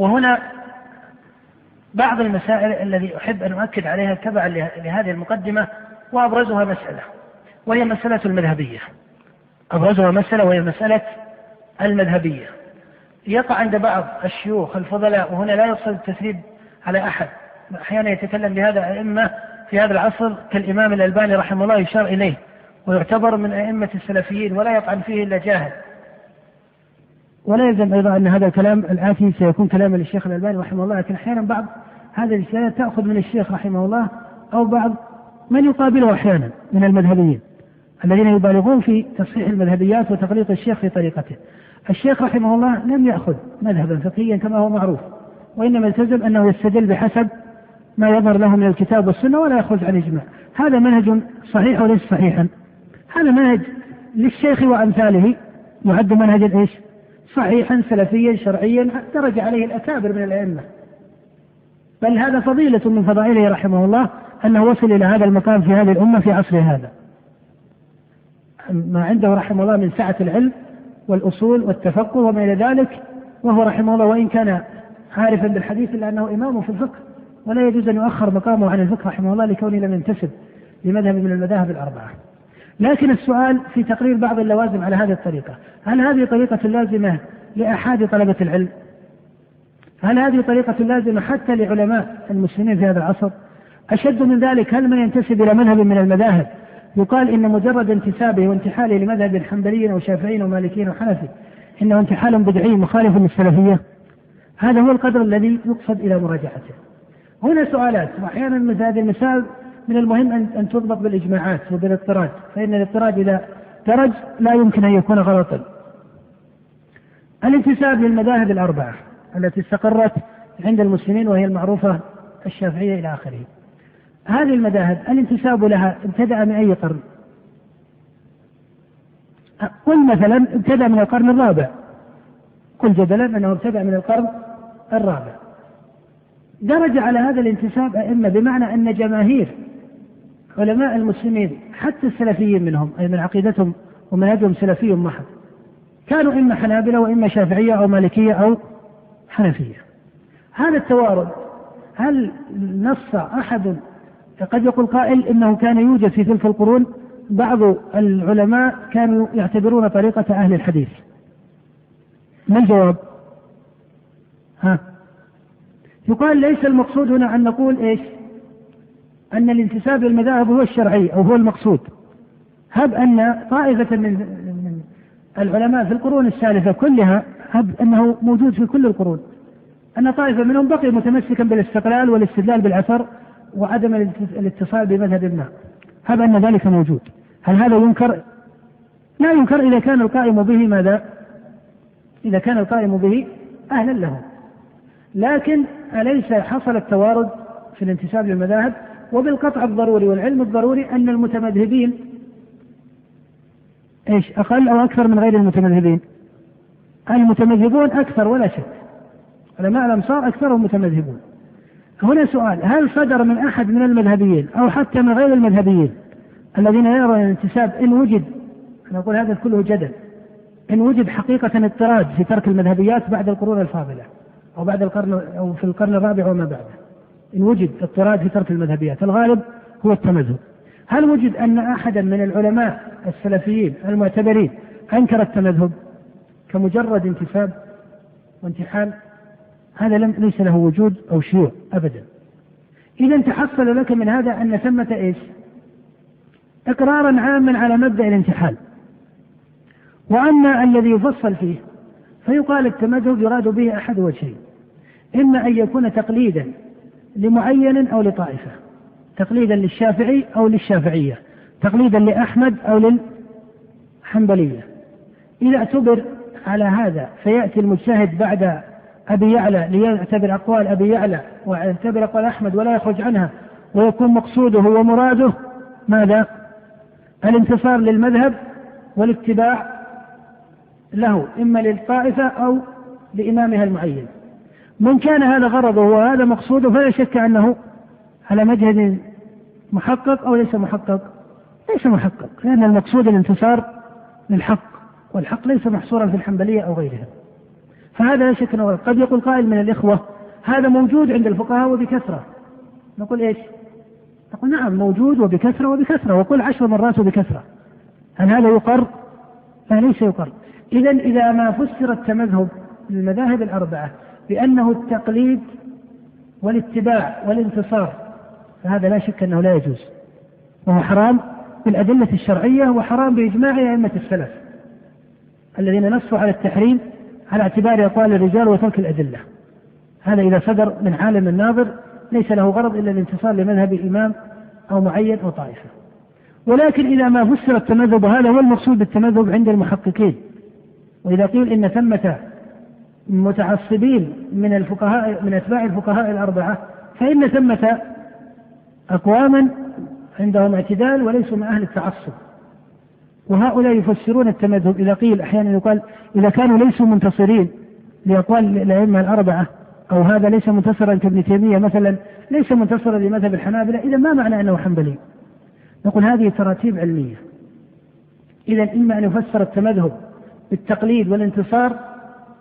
وهنا بعض المسائل الذي أحب أن أؤكد عليها تبعا لهذه المقدمة وأبرزها مسألة وهي مسألة المذهبية. أبرزها مسألة وهي مسألة المذهبية. يقع عند بعض الشيوخ الفضلاء وهنا لا يقصد التثريب على أحد أحيانا يتكلم بهذا أئمة في هذا العصر كالإمام الألباني رحمه الله يشار إليه ويعتبر من أئمة السلفيين ولا يطعن فيه إلا جاهل. ولا يلزم أيضا أن هذا الكلام الآتي سيكون كلاما للشيخ الألباني رحمه الله لكن أحيانا بعض هذه الرسالة تأخذ من الشيخ رحمه الله أو بعض من يقابله أحيانا من المذهبيين الذين يبالغون في تصحيح المذهبيات وتغليط الشيخ في طريقته. الشيخ رحمه الله لم يأخذ مذهبا فقهيا كما هو معروف وإنما التزم أنه يستدل بحسب ما يظهر له من الكتاب والسنة ولا يخرج عن إجماع هذا منهج صحيح وليس صحيحا. هذا منهج للشيخ وأمثاله يعد منهجا إيش؟ صحيحا سلفيا شرعيا درج عليه الأكابر من الأئمة. بل هذا فضيلة من فضائله رحمه الله أنه وصل إلى هذا المقام في هذه الأمة في عصره هذا. ما عنده رحمه الله من سعة العلم والأصول والتفقه وما إلى ذلك وهو رحمه الله وإن كان عارفا بالحديث إلا أنه إمام في الفقه ولا يجوز أن يؤخر مقامه عن الفقه رحمه الله لكونه لم ينتسب لمذهب من المذاهب الأربعة. لكن السؤال في تقرير بعض اللوازم على هذه الطريقة. هل هذه طريقة لازمة لأحد طلبة العلم؟ هل هذه طريقة لازمة حتى لعلماء المسلمين في هذا العصر؟ أشد من ذلك هل من ينتسب إلى مذهب من المذاهب؟ يقال إن مجرد انتسابه وانتحاله لمذهب حنبلي أو شافعي أو مالكي أو حنفي إنه انتحال بدعي مخالف للسلفية؟ هذا هو القدر الذي يقصد إلى مراجعته. هنا سؤالات وأحيانا مثل هذه المسائل من المهم أن أن تضبط بالإجماعات وبالاضطراد فإن الاضطراد إذا درج لا يمكن أن يكون غلطا. الانتساب للمذاهب الأربعة التي استقرت عند المسلمين وهي المعروفة الشافعية إلى آخره. هذه المذاهب الانتساب لها ابتدأ من أي قرن؟ قل مثلا ابتدأ من القرن الرابع. قل جدلا أنه ابتدأ من القرن الرابع. درج على هذا الانتساب أئمة بمعنى أن جماهير علماء المسلمين حتى السلفيين منهم أي من عقيدتهم ومنهجهم سلفي محض كانوا إما حنابلة وإما شافعية أو مالكية أو حنفية. هذا التوارد هل نص أحد قد يقول قائل إنه كان يوجد في تلك القرون؟ بعض العلماء كانوا يعتبرون طريقة أهل الحديث. ما الجواب؟ ها؟ يقال ليس المقصود هنا أن نقول إيش؟ أن الانتساب للمذاهب هو الشرعي أو هو المقصود هب أن طائفة من العلماء في القرون السالفة كلها هب أنه موجود في كل القرون أن طائفة منهم بقي متمسكا بالاستقلال والاستدلال بالأثر وعدم الاتصال بمذهب ما هب أن ذلك موجود هل هذا ينكر؟ لا ينكر إذا كان القائم به ماذا؟ إذا كان القائم به أهلا له لكن أليس حصل التوارد في الانتساب للمذاهب؟ وبالقطع الضروري والعلم الضروري أن المتمذهبين إيش أقل أو أكثر من غير المتمذهبين؟ المتمذهبون أكثر ولا شك. علماء الأمصار أكثرهم متمذهبون. هنا سؤال هل صدر من أحد من المذهبيين أو حتى من غير المذهبيين الذين يرون الانتساب إن وجد أنا أقول هذا كله جدل إن وجد حقيقة اضطراد في ترك المذهبيات بعد القرون الفاضلة؟ أو بعد القرن أو في القرن الرابع وما بعده. إن وجد اضطراد في ترك المذهبيات. الغالب هو التمذهب. هل وجد أن أحدا من العلماء السلفيين المعتبرين أنكر التمذهب كمجرد انتساب وانتحال؟ هذا لم ليس له وجود أو شيوع أبدا. إذا تحصل لك من هذا أن ثمة إيش؟ إقرارا عاما على مبدأ الانتحال. وأن الذي يفصل فيه فيقال التمذهب يراد به أحد وجهين. إما أن يكون تقليدا لمعين أو لطائفة. تقليدا للشافعي أو للشافعية. تقليدا لأحمد أو للحنبلية. إذا اعتبر على هذا فيأتي المجتهد بعد أبي يعلى ليعتبر أقوال أبي يعلى ويعتبر أقوال أحمد ولا يخرج عنها ويكون مقصوده ومراده ماذا؟ الانتصار للمذهب والاتباع له إما للطائفة أو لإمامها المعين. من كان هذا غرضه وهذا مقصوده فلا شك أنه على مجهد محقق أو ليس محقق. ليس محقق لأن المقصود الانتصار للحق والحق ليس محصورا في الحنبلية أو غيرها. فهذا لا شك أنه قد يقول قائل من الإخوة هذا موجود عند الفقهاء وبكثرة. نقول إيش؟ نقول نعم موجود وبكثرة وبكثرة وقل عشر مرات وبكثرة. هل هذا يقر؟ لا ليس يقر. إذا إذا ما فسر التمذهب للمذاهب الأربعة بأنه التقليد والاتباع والانتصار فهذا لا شك أنه لا يجوز. وهو حرام بالأدلة الشرعية وحرام بإجماع أئمة السلف الذين نصوا على التحريم على اعتبار أقوال الرجال وترك الأدلة. هذا إذا صدر من عالم الناظر ليس له غرض إلا الانتصار لمذهب إمام أو معين أو طائفة. ولكن إذا ما فسر التمذهب وهذا هو المقصود بالتمذهب عند المحققين. وإذا قيل إن ثمة متعصبين من الفقهاء من أتباع الفقهاء الأربعة فإن ثمة أقواما عندهم اعتدال وليسوا من أهل التعصب. وهؤلاء يفسرون التمذهب. إذا قيل أحيانا يقال إذا كانوا ليسوا منتصرين لأقوال الأئمة الأربعة أو هذا ليس منتصرا كابن تيمية مثلا ليس منتصرا لمذهب الحنابلة إذا ما معنى أنه حنبلي؟ نقول هذه تراتيب علمية. إذا إما أن يفسر التمذهب بالتقليد والانتصار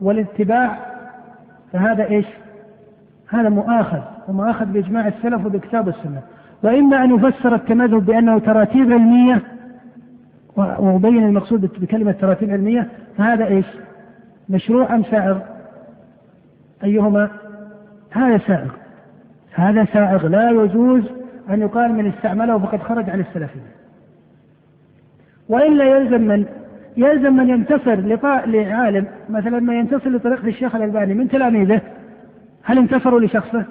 والاتباع فهذا إيش؟ هذا مؤاخذ ومؤاخذ بإجماع السلف وبكتاب السنة. وإما أن يفسر التمذهب بأنه تراتيب علمية وأبين المقصود بكلمة تراتيب علمية فهذا إيش؟ مشروع أم سائغ؟ أيهما؟ هذا سائغ. هذا سائغ. لا يجوز أن يقال من استعمله فقد خرج عن السلفية. وإلا يلزم من يلزم من ينتصر لعالم مثلا ما ينتصر لطريقة الشيخ الألباني من تلاميذه هل انتصروا لشخصه؟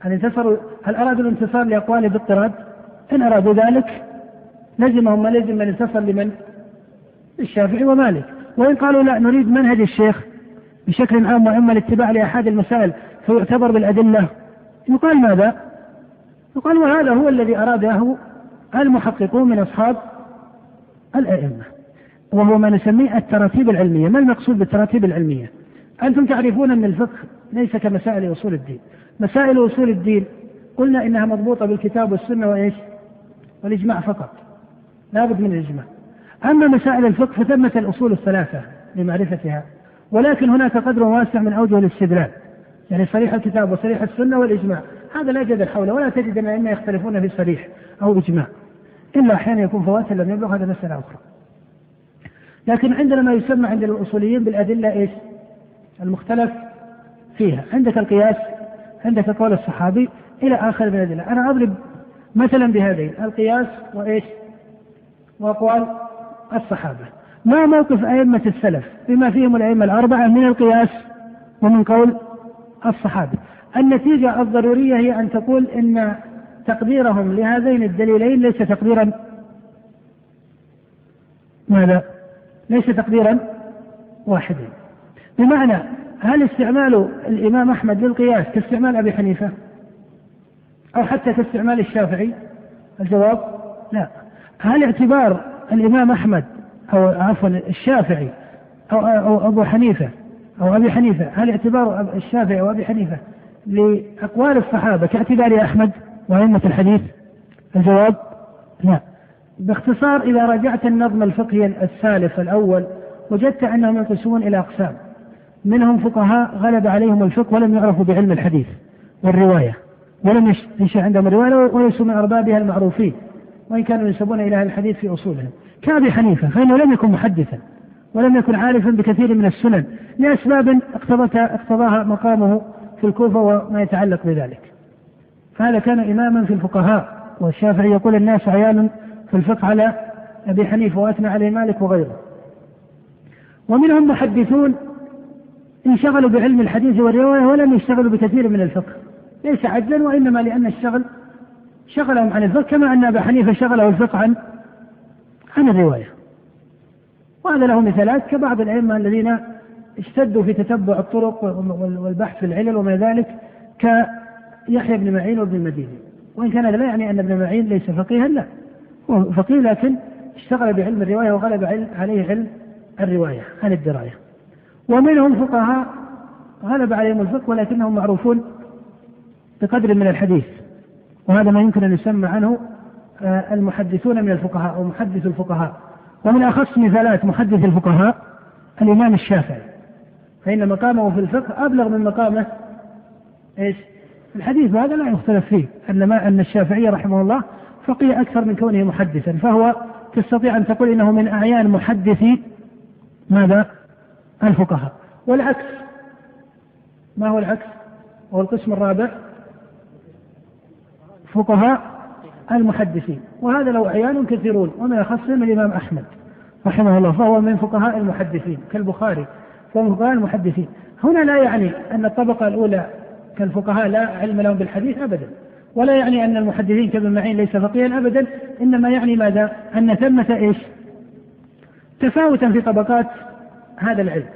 هل انتصروا هل أرادوا الانتصار لأقواله باضطراد؟ إن أرادوا ذلك لزمهم ما لزم من انتصر لمن؟ الشافعي ومالك وإن قالوا لا نريد منهج الشيخ بشكل عام وإما الاتباع لأحد المسائل فيعتبر بالأدلة يقال ماذا؟ يقال وهذا هو الذي أراده المحققون من أصحاب الأئمة وهو ما نسميه التراتيب العلمية. ما المقصود بالتراتيب العلمية؟ أنتم تعرفون أن الفقه ليس كمسائل أصول الدين. مسائل أصول الدين قلنا إنها مضبوطة بالكتاب والسنة وإيش؟ والإجماع فقط. لا بد من الإجماع. أما مسائل الفقه فثمة الأصول الثلاثة لمعرفتها ولكن هناك قدر واسع من أوجه الاستدلال يعني صريح الكتاب وصريح السنة والإجماع. هذا لا جدل حوله ولا تجد أن الأئمة يختلفون في صريح أو إجماع. إلا أحيانا يكون فوات لم يبلغ هذا مسألة أخرى. لكن عندنا ما يسمى عند الأصوليين بالأدلة إيش؟ المختلف فيها. عندك القياس عندك قول الصحابي إلى آخر من الأدلة. أنا أضرب مثلا بهذين القياس وإيش؟ وأقوال الصحابة. ما موقف أئمة السلف بما فيهم الأئمة الأربعة من القياس ومن قول الصحابة النتيجة الضرورية هي أن تقول إن تقديرهم لهذين الدليلين ليس تقديرا. ماذا؟ ليس تقديرا واحدا بمعنى هل استعمال الإمام أحمد للقياس كاستعمال أبي حنيفة؟ أو حتى كاستعمال الشافعي؟ الجواب لا. هل اعتبار الإمام أحمد أو عفوا الشافعي أو, أو أبو حنيفة أو أبي حنيفة هل اعتبار الشافعي أو أبي حنيفة لأقوال الصحابة كاعتبار أحمد؟ وأئمة الحديث؟ الجواب لا. باختصار إذا راجعت النظم الفقهي السالف الأول وجدت أنهم ينقسمون إلى أقسام. منهم فقهاء غلب عليهم الفقه ولم يعرفوا بعلم الحديث والرواية ولم ينشأ عندهم الرواية وليسوا من أربابها المعروفين وإن كانوا ينسبون إلى الحديث في أصولهم. كأبي حنيفة فإنه لم يكن محدثا ولم يكن عارفا بكثير من السنن لأسباب اقتضتها اقتضاها مقامه في الكوفة وما يتعلق بذلك. فهذا كان إماما في الفقهاء والشافعي يقول الناس عيال في الفقه على أبي حنيفة وأثنى عليه مالك وغيره. ومنهم محدثون انشغلوا بعلم الحديث والرواية ولم يشتغلوا بكثير من الفقه. ليس عجلا وإنما لأن الشغل شغلهم عن الفقه كما أن أبا حنيفة شغله الفقه عن عن الرواية. وهذا له مثالات كبعض الأئمة الذين اشتدوا في تتبع الطرق والبحث في العلل وما ذلك كيحيى بن معين وابن المديني وإن كان هذا لا يعني أن ابن معين ليس فقيها لا. هو فقيه لكن اشتغل بعلم الرواية وغلب عليه علم الرواية عن الدراية. ومنهم فقهاء غلب عليهم الفقه ولكنهم معروفون بقدر من الحديث. وهذا ما يمكن أن يسمى عنه آه، المحدثون من الفقهاء أو محدث الفقهاء. ومن أخص مثالات محدث الفقهاء الإمام الشافعي. فإن مقامه في الفقه أبلغ من مقامه إيش؟ الحديث وهذا لا يختلف فيه أن ما أن الشافعي رحمه الله فقيه أكثر من كونه محدثا فهو تستطيع أن تقول إنه من أعيان محدثي ماذا؟ الفقهاء. والعكس. ما هو العكس؟ هو القسم الرابع. فقهاء المحدثين. وهذا له أعيان كثيرون ومن أخصهم الإمام أحمد رحمه الله فهو من فقهاء المحدثين كالبخاري فهو من فقهاء المحدثين. هنا لا يعني أن الطبقة الأولى كالفقهاء لا علم لهم بالحديث أبدا. ولا يعني أن المحدثين كابن معين ليس فقيها أبدا إنما يعني ماذا؟ أن ثمة إيش؟ تفاوتا في طبقات هذا العلم.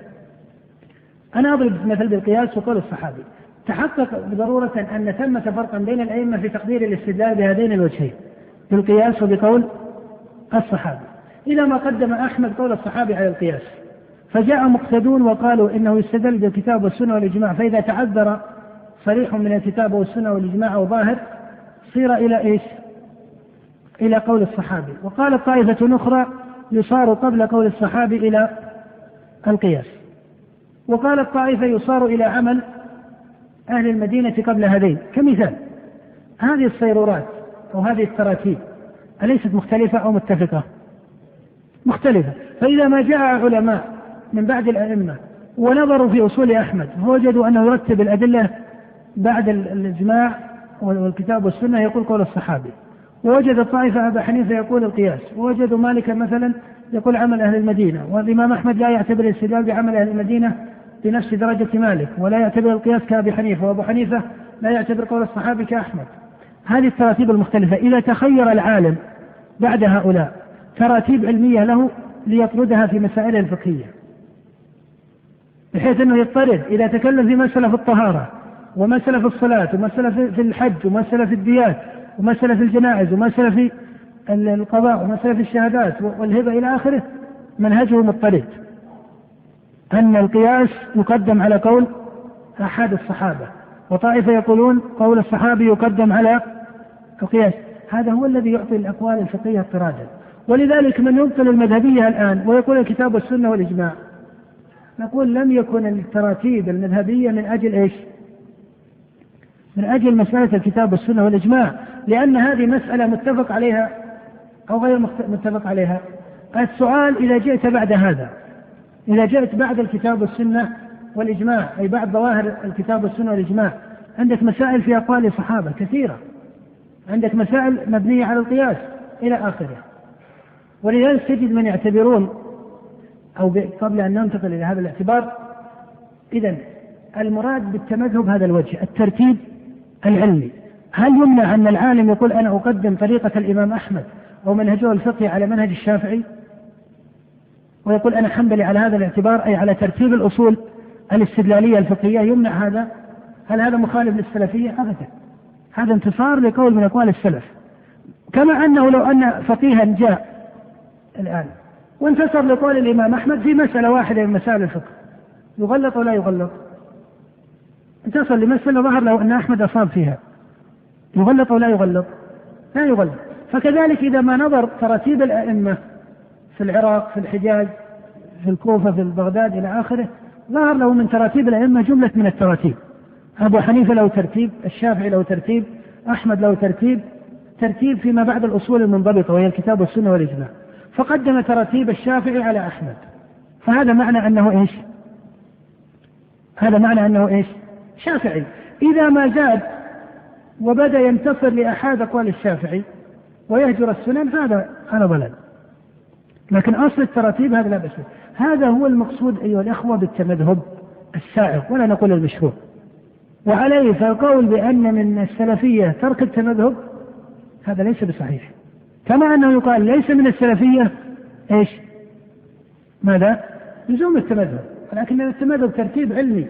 أنا أضرب مثل بالقياس وقول الصحابي. تحقق بضرورة أن ثمة فرقا بين الأئمة في تقدير الاستدلال بهذين الوجهين بالقياس وبقول الصحابي. إلى ما قدم أحمد قول الصحابي على القياس. فجاء مقتدون وقالوا إنه يستدل بالكتاب والسنة والإجماع فإذا تعذر صريح من الكتاب والسنة والإجماع أو ظاهر صير إلى إيش؟ إلى قول الصحابي. وقالت طائفة أخرى يصار قبل قول الصحابي إلى القياس. وقالت طائفة يصار إلى عمل أهل المدينة قبل هذين. كمثال هذه الصيرورات أو هذه التراتيب أليست مختلفة أو متفقة؟ مختلفة. فإذا ما جاء علماء من بعد الأئمة ونظروا في أصول أحمد فوجدوا أنه يرتب الأدلة بعد الإجماع والكتاب والسنة يقول قول الصحابي. ووجد الطائفة أبا حنيفة يقول القياس. ووجدوا مالكا مثلا يقول عمل أهل المدينة. والإمام أحمد لا يعتبر الاستدلال بعمل أهل المدينة بنفس درجة مالك ولا يعتبر القياس كأبي حنيفة. وأبو حنيفة لا يعتبر قول الصحابي كأحمد. هذه التراتيب المختلفة. إذا تخير العالم بعد هؤلاء تراتيب علمية له ليطردها في مسائله الفقهية بحيث أنه يضطرد إذا تكلم في مسألة في الطهارة. ومسألة في الصلاة ومسألة في الحج ومسألة في الديات ومسألة في الجنائز ومسألة في القضاء ومسألة في الشهادات والهبة إلى آخره منهجه مضطرد أن القياس يقدم على قول أحد الصحابة وطائفة يقولون قول الصحابي يقدم على القياس. هذا هو الذي يعطي الأقوال الفقهية اضطرادا ولذلك من يبطل المذهبية الآن ويقول الكتاب والسنة والإجماع نقول لم يكن التراتيب المذهبية من أجل إيش؟ من أجل مسألة الكتاب والسنة والإجماع لأن هذه مسألة متفق عليها أو غير متفق عليها. السؤال إذا جئت بعد هذا إذا جئت بعد الكتاب والسنة والإجماع أي بعد ظواهر الكتاب والسنة والإجماع عندك مسائل في أقوال الصحابة كثيرة. عندك مسائل مبنية على القياس إلى آخره. ولذلك تجد من يعتبرون أو قبل أن ننتقل إلى هذا الاعتبار إذا المراد بالتمذهب هذا الوجه الترتيب العلمي. هل يمنع أن العالم يقول أنا أقدم طريقة الإمام أحمد أو منهجه الفقهي على منهج الشافعي؟ ويقول أنا حنبلي على هذا الاعتبار أي على ترتيب الأصول الاستدلالية الفقهية يمنع هذا؟ هل هذا مخالف للسلفية؟ أبدا. هذا انتصار لقول من أقوال السلف. كما أنه لو أن فقيها جاء الآن وانتصر لقول الإمام أحمد في مسألة واحدة من مسائل الفقه. يغلط ولا يغلط؟ انتصر لمسألة ظهر له أن أحمد أصاب فيها. يغلط ولا يغلط؟ لا يغلط. فكذلك إذا ما نظر تراتيب الأئمة في العراق في الحجاز في الكوفة في بغداد إلى آخره ظهر له من تراتيب الأئمة جملة من التراتيب أبو حنيفة له ترتيب الشافعي له ترتيب أحمد له ترتيب ترتيب فيما بعد الأصول المنضبطة وهي الكتاب والسنة والإجماع. فقدم تراتيب الشافعي على أحمد. فهذا معنى أنه إيش؟ هذا معنى أنه إيش؟ شافعي إذا ما زاد وبدأ ينتصر لأحد أقوال الشافعي ويهجر السنن هذا هذا ضلال. لكن أصل التراتيب هذا لا بأس هذا هو المقصود أيها الأخوة بالتمذهب السائغ ولا نقول المشروع وعليه فالقول بأن من السلفية ترك التمذهب هذا ليس بصحيح. كما أنه يقال ليس من السلفية إيش؟ ماذا؟ لزوم التمذهب. ولكن التمذهب ترتيب علمي.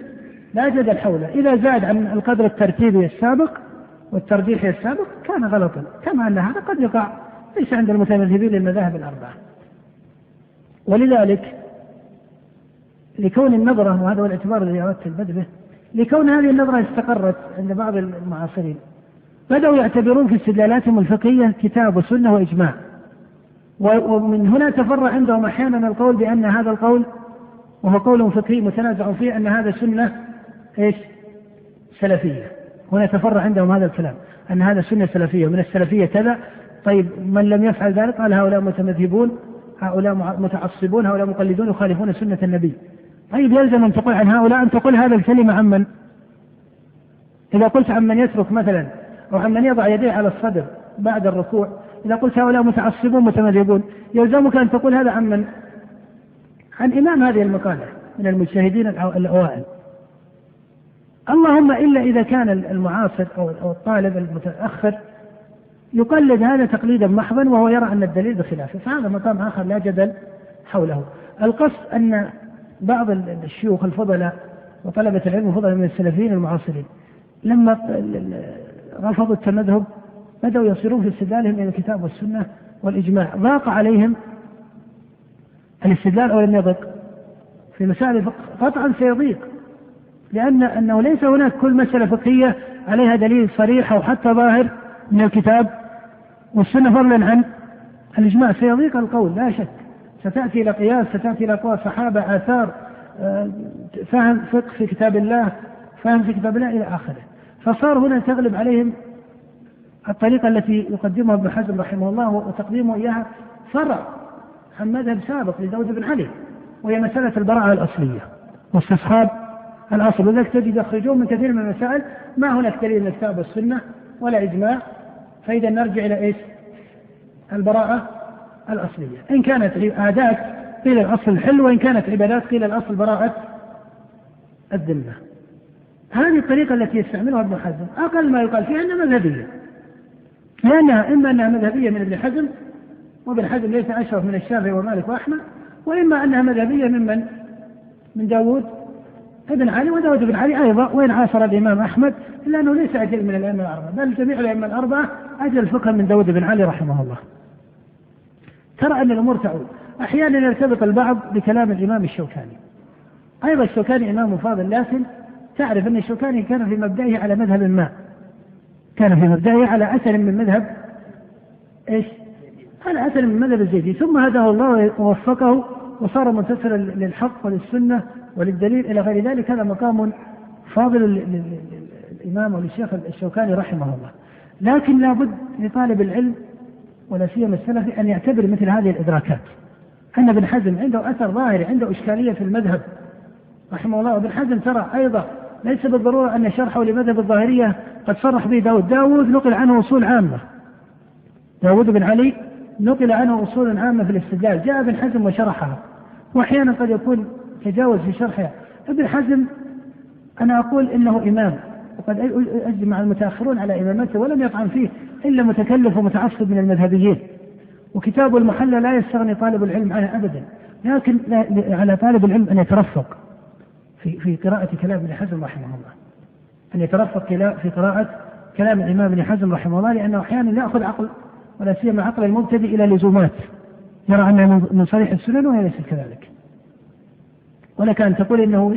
لا جدل حوله إذا زاد عن القدر الترتيبي السابق والترجيحي السابق كان غلطا. كما أن هذا قد يقع. ليس عند المتمذهبين للمذاهب الأربعة. ولذلك لكون النظرة وهذا هو الاعتبار الذي أردت البدء به لكون هذه النظرة استقرت عند بعض المعاصرين. بدأوا يعتبرون في استدلالاتهم الفقهية كتاب وسنة وإجماع. ومن هنا تفرع عندهم أحيانا القول بأن هذا القول وهو قول فقهي متنازع فيه أن هذا سنة إيش؟ سلفية. هنا تفرع عندهم هذا الكلام أن هذا سنة سلفية من السلفية كذا. طيب من لم يفعل ذلك؟ قال هؤلاء متمذهبون هؤلاء متعصبون هؤلاء مقلدون يخالفون سنة النبي. طيب يلزم أن تقول عن هؤلاء أن تقول هذا الكلمة عن من؟ إذا قلت عن من يترك مثلا أو عن من يضع يديه على الصدر بعد الركوع إذا قلت هؤلاء متعصبون متمذهبون يلزمك أن تقول هذا عن من؟ عن إمام هذه المقالة من المجتهدين الأوائل. اللهم إلا إذا كان المعاصر أو الطالب المتأخر يقلد هذا تقليدا محضا وهو يرى أن الدليل بخلافه فهذا مقام آخر لا جدل حوله. القصد أن بعض الشيوخ الفضلاء وطلبة العلم الفضلاء من السلفيين المعاصرين لما رفضوا التمذهب بدأوا يصيرون في استدلالهم إلى الكتاب والسنة والإجماع. ضاق عليهم الاستدلال أو لم يضق. في مسائل الفقه قطعا سيضيق. لأن أنه ليس هناك كل مسألة فقهية عليها دليل صريح أو حتى ظاهر من الكتاب والسنة فضلا عن الإجماع. سيضيق القول لا شك. ستأتي إلى قياس ستأتي إلى أقوال صحابة آثار آه، فهم فقه في كتاب الله فهم في كتاب الله إلى آخره. فصار هنا تغلب عليهم الطريقة التي يقدمها ابن حزم رحمه الله وتقديمه إياها. فرع عن مذهب سابق لداود بن علي وهي مسألة البراءة الأصلية واستصحاب الأصل ولذلك تجد يخرجون من كثير من المسائل ما هناك دليل من الكتاب والسنة ولا إجماع. فإذا نرجع إلى إيش؟ البراءة الأصلية. إن كانت عادات قيل الأصل الحل وإن كانت عبادات قيل الأصل براءة الذمة. هذه الطريقة التي يستعملها ابن حزم أقل ما يقال فيها أنها مذهبية. لأنها إما أنها مذهبية من ابن حزم وابن حزم ليس أشرف من الشافعي ومالك وأحمد وإما أنها مذهبية ممن من داود ابن علي وداود بن علي أيضا وإن عاصر الإمام أحمد إلا أنه ليس أجل من الأئمة الأربعة بل جميع الأئمة الأربعة أجل فقها من داود بن علي رحمه الله. ترى أن الأمور تعود. أحيانا يرتبط البعض بكلام الإمام الشوكاني. أيضا الشوكاني إمام فاضل لكن تعرف أن الشوكاني كان في مبدئه على مذهب ما. كان في مبدئه على أثر من مذهب إيش؟ على أثر من مذهب الزيدي. ثم هداه الله ووفقه وصار منتصرا للحق وللسنة وللدليل إلى غير ذلك هذا مقام فاضل للإمام وللشيخ الشوكاني رحمه الله. لكن لابد لطالب العلم ولا سيما السلفي أن يعتبر مثل هذه الإدراكات. أن ابن حزم عنده أثر ظاهري عنده إشكالية في المذهب رحمه الله. وابن حزم ترى أيضا ليس بالضرورة أن شرحه لمذهب الظاهرية. قد صرح به داود. داود نقل عنه أصول عامة. داود بن علي نقل عنه أصول عامة في الاستدلال. جاء ابن حزم وشرحها. وأحيانا قد يكون تجاوز في شرحها. ابن حزم أنا أقول إنه إمام وقد أجمع المتأخرون على إمامته ولم يطعن فيه إلا متكلف ومتعصب من المذهبيين. وكتاب المحلى لا يستغني طالب العلم عنه أبدا لكن على طالب العلم أن يترفق في في قراءة كلام ابن حزم رحمه الله. أن يترفق في قراءة كلام الإمام ابن حزم رحمه الله لأنه أحيانا يأخذ عقل ولا سيما عقل المبتدئ إلى لزومات. يرى أنها من صريح السنن وهي ليست كذلك. ولك أن تقول إنه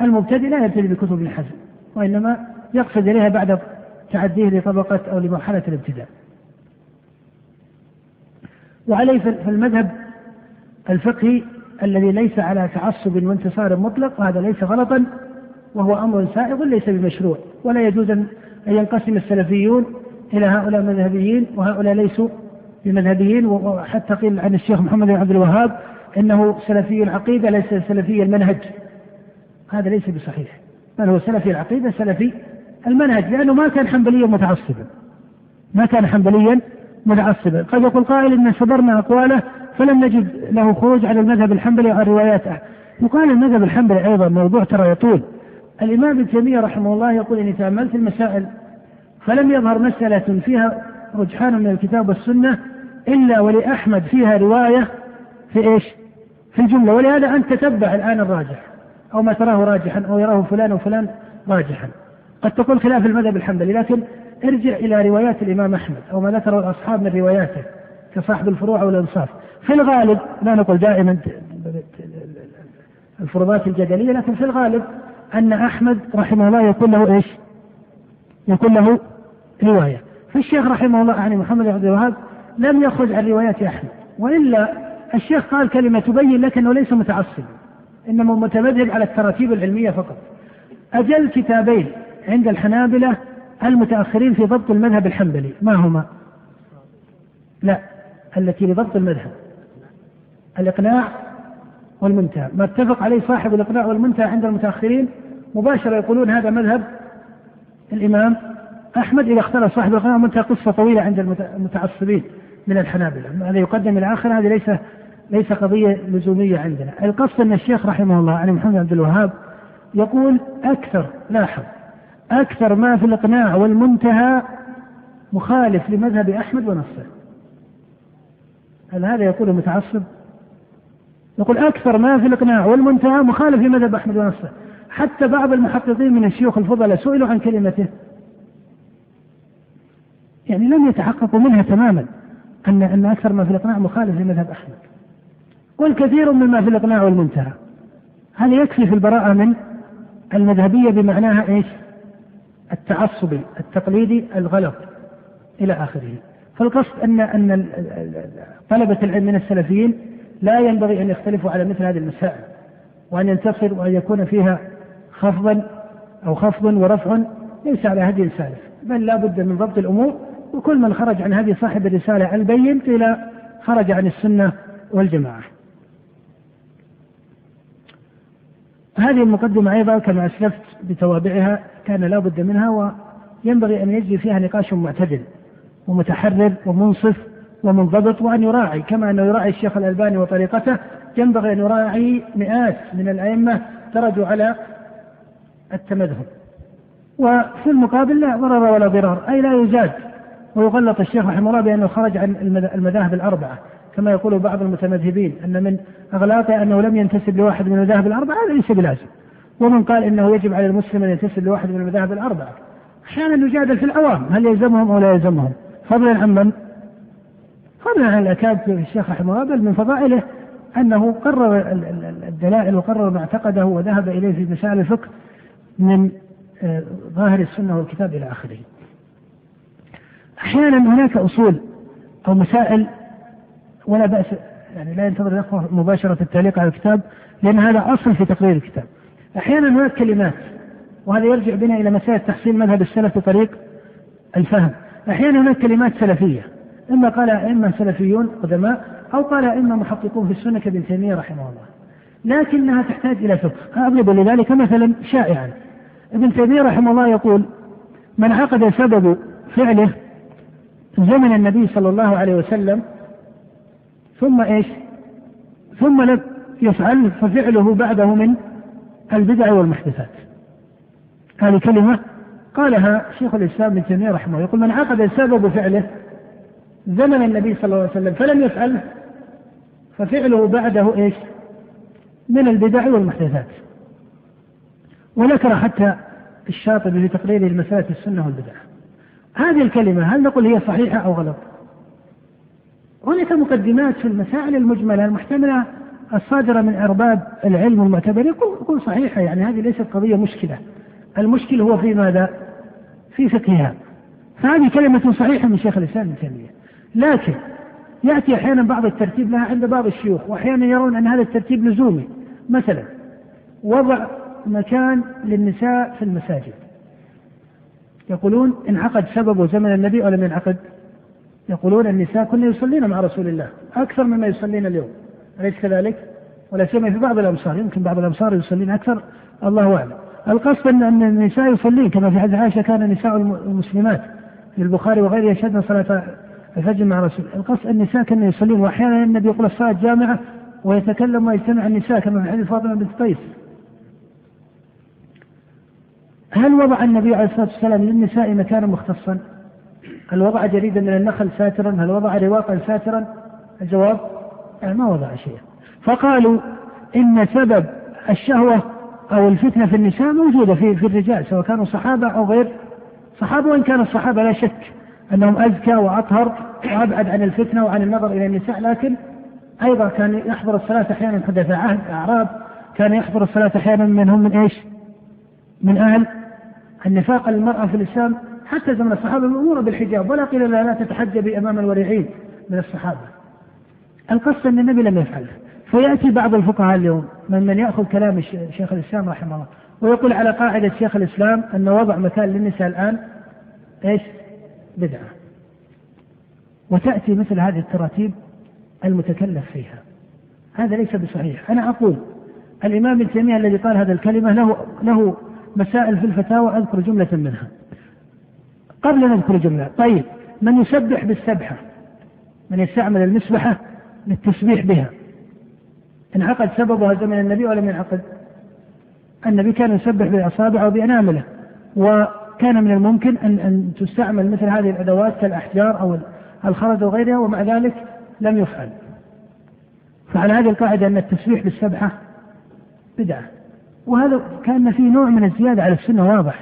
المبتدئ لا يبتدئ بكتب ابن حزم وإنما يقصد إليها بعد تعديه لطبقة أو لمرحلة الابتداء. وعليه في المذهب الفقهي الذي ليس على تعصب وانتصار مطلق وهذا ليس غلطا وهو أمر سائغ ليس بمشروع. ولا يجوز أن ينقسم السلفيون إلى هؤلاء مذهبيين وهؤلاء ليسوا بمذهبيين وحتى قيل عن الشيخ محمد بن عبد الوهاب إنه سلفي العقيدة ليس سلفي المنهج. هذا ليس بصحيح. بل هو سلفي العقيدة سلفي المنهج لأنه ما كان حنبليا متعصبا. ما كان حنبليا متعصبا. قد يقول قائل إن صبرنا أقواله فلم نجد له خروج على المذهب الحنبلي وعن رواياته يقال المذهب الحنبلي أيضا موضوع ترى يطول. الإمام ابن تيمية رحمه الله يقول إني تأملت المسائل فلم يظهر مسألة فيها رجحان من الكتاب والسنة إلا ولأحمد فيها رواية في إيش؟ في الجملة. ولهذا أنت تتبع الآن الراجح أو ما تراه راجحا أو يراه فلان وفلان راجحا. قد تقول خلاف المذهب الحنبلي لكن ارجع إلى روايات الإمام أحمد أو ما ذكره الأصحاب من رواياته كصاحب الفروع والإنصاف. في الغالب لا نقول دائما الفروضات الجدلية لكن في الغالب أن أحمد رحمه الله يكون له إيش؟ يكون له رواية. فالشيخ رحمه الله يعني محمد بن عبد الوهاب لم يخرج عن روايات أحمد وإلا الشيخ قال كلمة تبين لك أنه ليس متعصبا إنما متمذهب على التراتيب العلمية فقط. أجل كتابين عند الحنابلة المتأخرين في ضبط المذهب الحنبلي. ما هما؟ لا التي لضبط المذهب. الإقناع والمنتهى. ما اتفق عليه صاحب الإقناع والمنتهى عند المتأخرين مباشرة يقولون هذا مذهب الإمام أحمد إذا اختلف صاحب الإقناع والمنتهى قصة طويلة عند المتعصبين من الحنابلة. هذا يقدم الآخر هذه ليس ليس قضية لزومية عندنا. القصد أن الشيخ رحمه الله علي محمد عبد الوهاب يقول أكثر لاحظ أكثر ما في الإقناع والمنتهى مخالف لمذهب أحمد ونصه هل هذا يقول المتعصب؟ يقول أكثر ما في الإقناع والمنتهى مخالف لمذهب أحمد ونصه حتى بعض المحققين من الشيوخ الفضلاء سئلوا عن كلمته. يعني لم يتحققوا منها تماما أن أن أكثر ما في الإقناع مخالف لمذهب أحمد. والكثير مما في الإقناع والمنتهى هذا يكفي في البراءة من المذهبية بمعناها إيش؟ التعصبي التقليدي الغلط إلى آخره. فالقصد أن أن طلبة العلم من السلفيين لا ينبغي أن يختلفوا على مثل هذه المسائل وأن ينتصر وأن يكون فيها خفضا أو خفض ورفع ليس على هدي السالف بل لا بد من ضبط الأمور وكل من خرج عن هذه صاحب الرسالة البين قيل خرج عن السنة والجماعة. هذه المقدمة أيضا كما أسلفت بتوابعها كان لا بد منها وينبغي أن يجري فيها نقاش معتدل ومتحرر ومنصف ومنضبط وأن يراعي كما أنه يراعي الشيخ الألباني وطريقته ينبغي أن يراعي مئات من الأئمة درجوا على التمذهب. وفي المقابل لا ضرر ولا ضرار أي لا يزاد. ويغلط الشيخ رحمه الله بأنه خرج عن المذاهب الأربعة. كما يقول بعض المتمذهبين أن من أغلاطه أنه لم ينتسب لواحد من المذاهب الأربعة هذا ليس بلازم. ومن قال إنه يجب على المسلم أن ينتسب لواحد من المذاهب الأربعة. أحيانا نجادل في العوام هل يلزمهم أو لا يلزمهم؟ فضلا عن من؟ فضلا عن الأكابر الشيخ رحمه الله بل من فضائله أنه قرر الدلائل وقرر ما اعتقده وذهب إليه في مسائل الفقه من آه، ظاهر السنة والكتاب إلى آخره. أحيانا هناك أصول أو مسائل ولا بأس يعني لا ينتظر الأخوة مباشرة التعليق على الكتاب لأن هذا أصل في تقرير الكتاب. أحيانا هناك كلمات وهذا يرجع بنا إلى مسألة تحصيل مذهب السلف بطريق الفهم. أحيانا هناك كلمات سلفية إما قال أئمة سلفيون قدماء أو قال أئمة محققون في السنة كابن تيمية رحمه الله. لكنها تحتاج إلى فقه. أضرب لذلك مثلا شائعا. ابن تيمية رحمه الله يقول من عقد سبب فعله زمن النبي صلى الله عليه وسلم ثم إيش؟ ثم لم يفعل ففعله بعده من البدع والمحدثات. هذه كلمة قالها شيخ الإسلام ابن تيمية رحمه الله يقول من عقد سبب فعله زمن النبي صلى الله عليه وسلم فلم يفعله ففعله بعده إيش؟ من البدع والمحدثات. وذكر حتى الشاطبي في تقريره لمسألة السنة والبدع. هذه الكلمة هل نقول هي صحيحة أو غلط؟ هناك مقدمات في المسائل المجملة المحتملة الصادرة من أرباب العلم المعتبر. يقول صحيحة يعني هذه ليست قضية مشكلة. المشكل هو في ماذا؟ في فقهها. فهذه كلمة صحيحة من شيخ الإسلام ابن تيمية. لكن يأتي أحيانا بعض الترتيب لها عند بعض الشيوخ وأحيانا يرون أن هذا الترتيب لزومي. مثلا وضع مكان للنساء في المساجد. يقولون انعقد سببه زمن النبي ولم ينعقد. يقولون النساء كن يصلين مع رسول الله. أكثر مما يصلين اليوم. أليس كذلك؟ ولا سيما في بعض الأمصار. يمكن بعض الأمصار يصلين أكثر. الله أعلم. القصد أن النساء يصلين كما في حديث عائشة كان نساء المسلمات في البخاري وغيره يشهدن صلاة الفجر مع رسول القصد النساء كانوا يصلين. وأحيانا النبي يقول الصلاة جامعة ويتكلم ويجتمع النساء كما في حديث فاطمة بنت قيس. هل وضع النبي عليه الصلاة والسلام للنساء مكانا مختصا؟ هل وضع جريدا من النخل ساترا؟ هل وضع رواقا ساترا؟ الجواب يعني ما وضع شيئا. فقالوا إن سبب الشهوة أو الفتنة في النساء موجودة في في الرجال سواء كانوا صحابة أو غير صحابة وإن كان الصحابة لا شك أنهم أزكى وأطهر وأبعد عن الفتنة وعن النظر إلى النساء لكن أيضا كان يحضر الصلاة أحيانا حدث عهد أعراب كان يحضر الصلاة أحيانا منهم من إيش؟ من أهل النفاق للمرأة في الإسلام حتى زمن الصحابة مأمورة بالحجاب ولا قيل لها لا تتحجبي أمام الورعين من الصحابة. القصة أن النبي لم يفعل. فيأتي بعض الفقهاء اليوم من من يأخذ كلام شيخ الإسلام رحمه الله ويقول على قاعدة شيخ الإسلام أن وضع مكان للنساء الآن إيش؟ بدعة. وتأتي مثل هذه التراتيب المتكلف فيها. هذا ليس بصحيح. أنا أقول الإمام ابن الذي قال هذه الكلمة له له مسائل في الفتاوى أذكر جملة منها. قبل أن نذكر جملة طيب من يسبح بالسبحة؟ من يستعمل المسبحة للتسبيح بها. انعقد سببها زمن النبي ولم ينعقد. النبي كان يسبح بأصابعه وبأنامله وكان من الممكن أن أن تستعمل مثل هذه الأدوات كالأحجار أو الخرز وغيرها ومع ذلك لم يفعل. فعلى هذه القاعدة أن التسبيح بالسبحة بدعة. وهذا كأن فيه نوع من الزيادة على السنة واضح.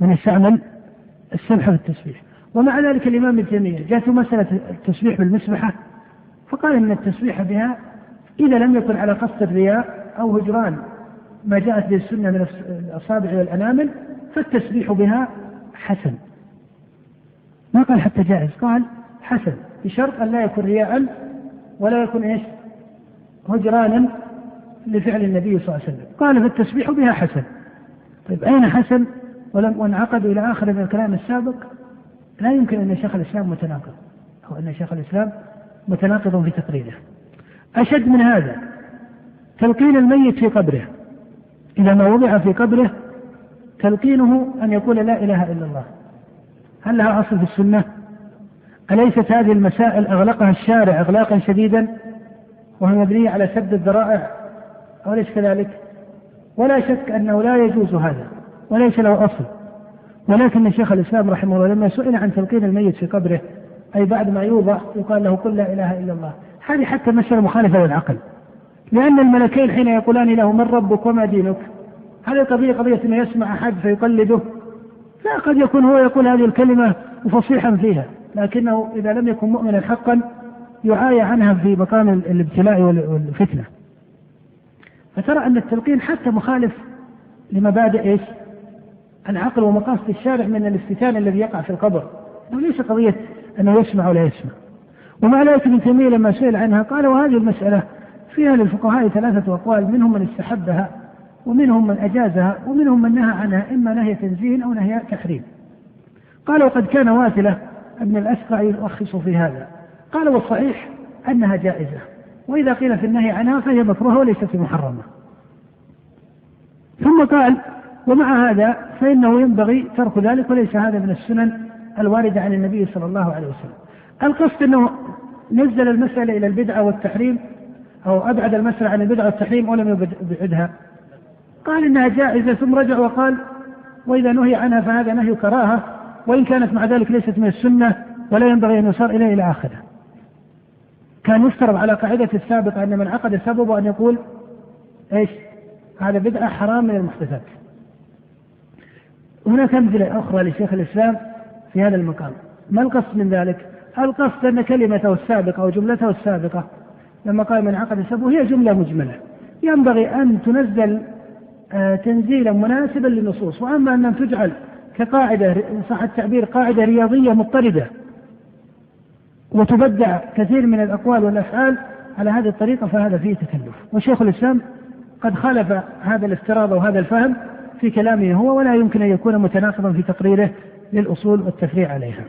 من يستعمل السبحة في التسبيح ومع ذلك الإمام ابن تيمية جاءته مسألة التسبيح بالمسبحة فقال إن التسبيح بها إذا لم يكن على قصد الرياء أو هجران ما جاءت به السنة من الأصابع والأنامل فالتسبيح بها حسن. ما قال حتى جائز قال حسن بشرط أن لا يكون رياء ولا يكون إيش؟ هجرانا لفعل النبي صلى الله عليه وسلم. قال فالتسبيح بها حسن. طيب أين حسن؟ ولم وانعقدوا إلى آخر من الكلام السابق لا يمكن أن شيخ الإسلام متناقض أو أن شيخ الإسلام متناقض في تقريره. أشد من هذا تلقين الميت في قبره. إذا ما وضع في قبره تلقينه أن يقول لا إله إلا الله. هل لها أصل في السنة؟ أليست هذه المسائل أغلقها الشارع إغلاقا شديدا؟ وهي مبنية على سد الذرائع أوليس كذلك؟ ولا شك أنه لا يجوز هذا. وليس له أصل. ولكن شيخ الإسلام رحمه الله لما سئل عن تلقين الميت في قبره أي بعد ما يوضع يقال له قل لا إله إلا الله. هذه حتى مسألة مخالفة للعقل. لأن الملكين حين يقولان له من ربك وما دينك؟ هذه القضية قضية أنه يسمع أحد فيقلده. لا قد يكون هو يقول هذه الكلمة وفصيحا فيها. لكنه إذا لم يكن مؤمنا حقا يعاي عنها في مقام الابتلاء والفتنة. فترى أن التلقين حتى مخالف لمبادئ إيش؟ العقل ومقاصد الشارع من الافتتان الذي يقع في القبر. وليس قضية أنه يسمع ولا يسمع. ومع ذلك ابن تيمية لما سئل عنها قال وهذه المسألة فيها للفقهاء ثلاثة أقوال منهم من استحبها ومنهم من أجازها ومنهم من نهى عنها إما نهي تنزيه أو نهي تحريم. قال وقد كان واثلة ابن الأسقع يرخص في هذا. قال والصحيح أنها جائزة. وإذا قيل في النهي عنها فهي مكروهة وليست محرمة. ثم قال ومع هذا فإنه ينبغي ترك ذلك وليس هذا من السنن الواردة عن النبي صلى الله عليه وسلم. القصد أنه نزل المسألة إلى البدعة والتحريم أو أبعد المسألة عن البدعة والتحريم ولم يبعدها. قال إنها جائزة ثم رجع وقال وإذا نهي عنها فهذا نهي كراهة وإن كانت مع ذلك ليست من السنة ولا ينبغي أن يصار إليه إلى آخره. كان يفترض على قاعدة السابقة أن من عقد سببه أن يقول إيش؟ هذا بدعة حرام من المحدثات. هناك أمثلة أخرى لشيخ الإسلام في هذا المقام. ما القصد من ذلك؟ القصد أن كلمته السابقة أو جملته السابقة لما قال من عقد سبه هي جملة مجملة. ينبغي أن تنزل آه، تنزيلا مناسبا للنصوص. وأما أن تجعل كقاعدة صح التعبير قاعدة رياضية مضطردة وتبدع كثير من الأقوال والأفعال على هذه الطريقة فهذا فيه تكلف. وشيخ الإسلام قد خالف هذا الافتراض وهذا الفهم في كلامه هو ولا يمكن أن يكون متناقضا في تقريره للأصول والتفريع عليها.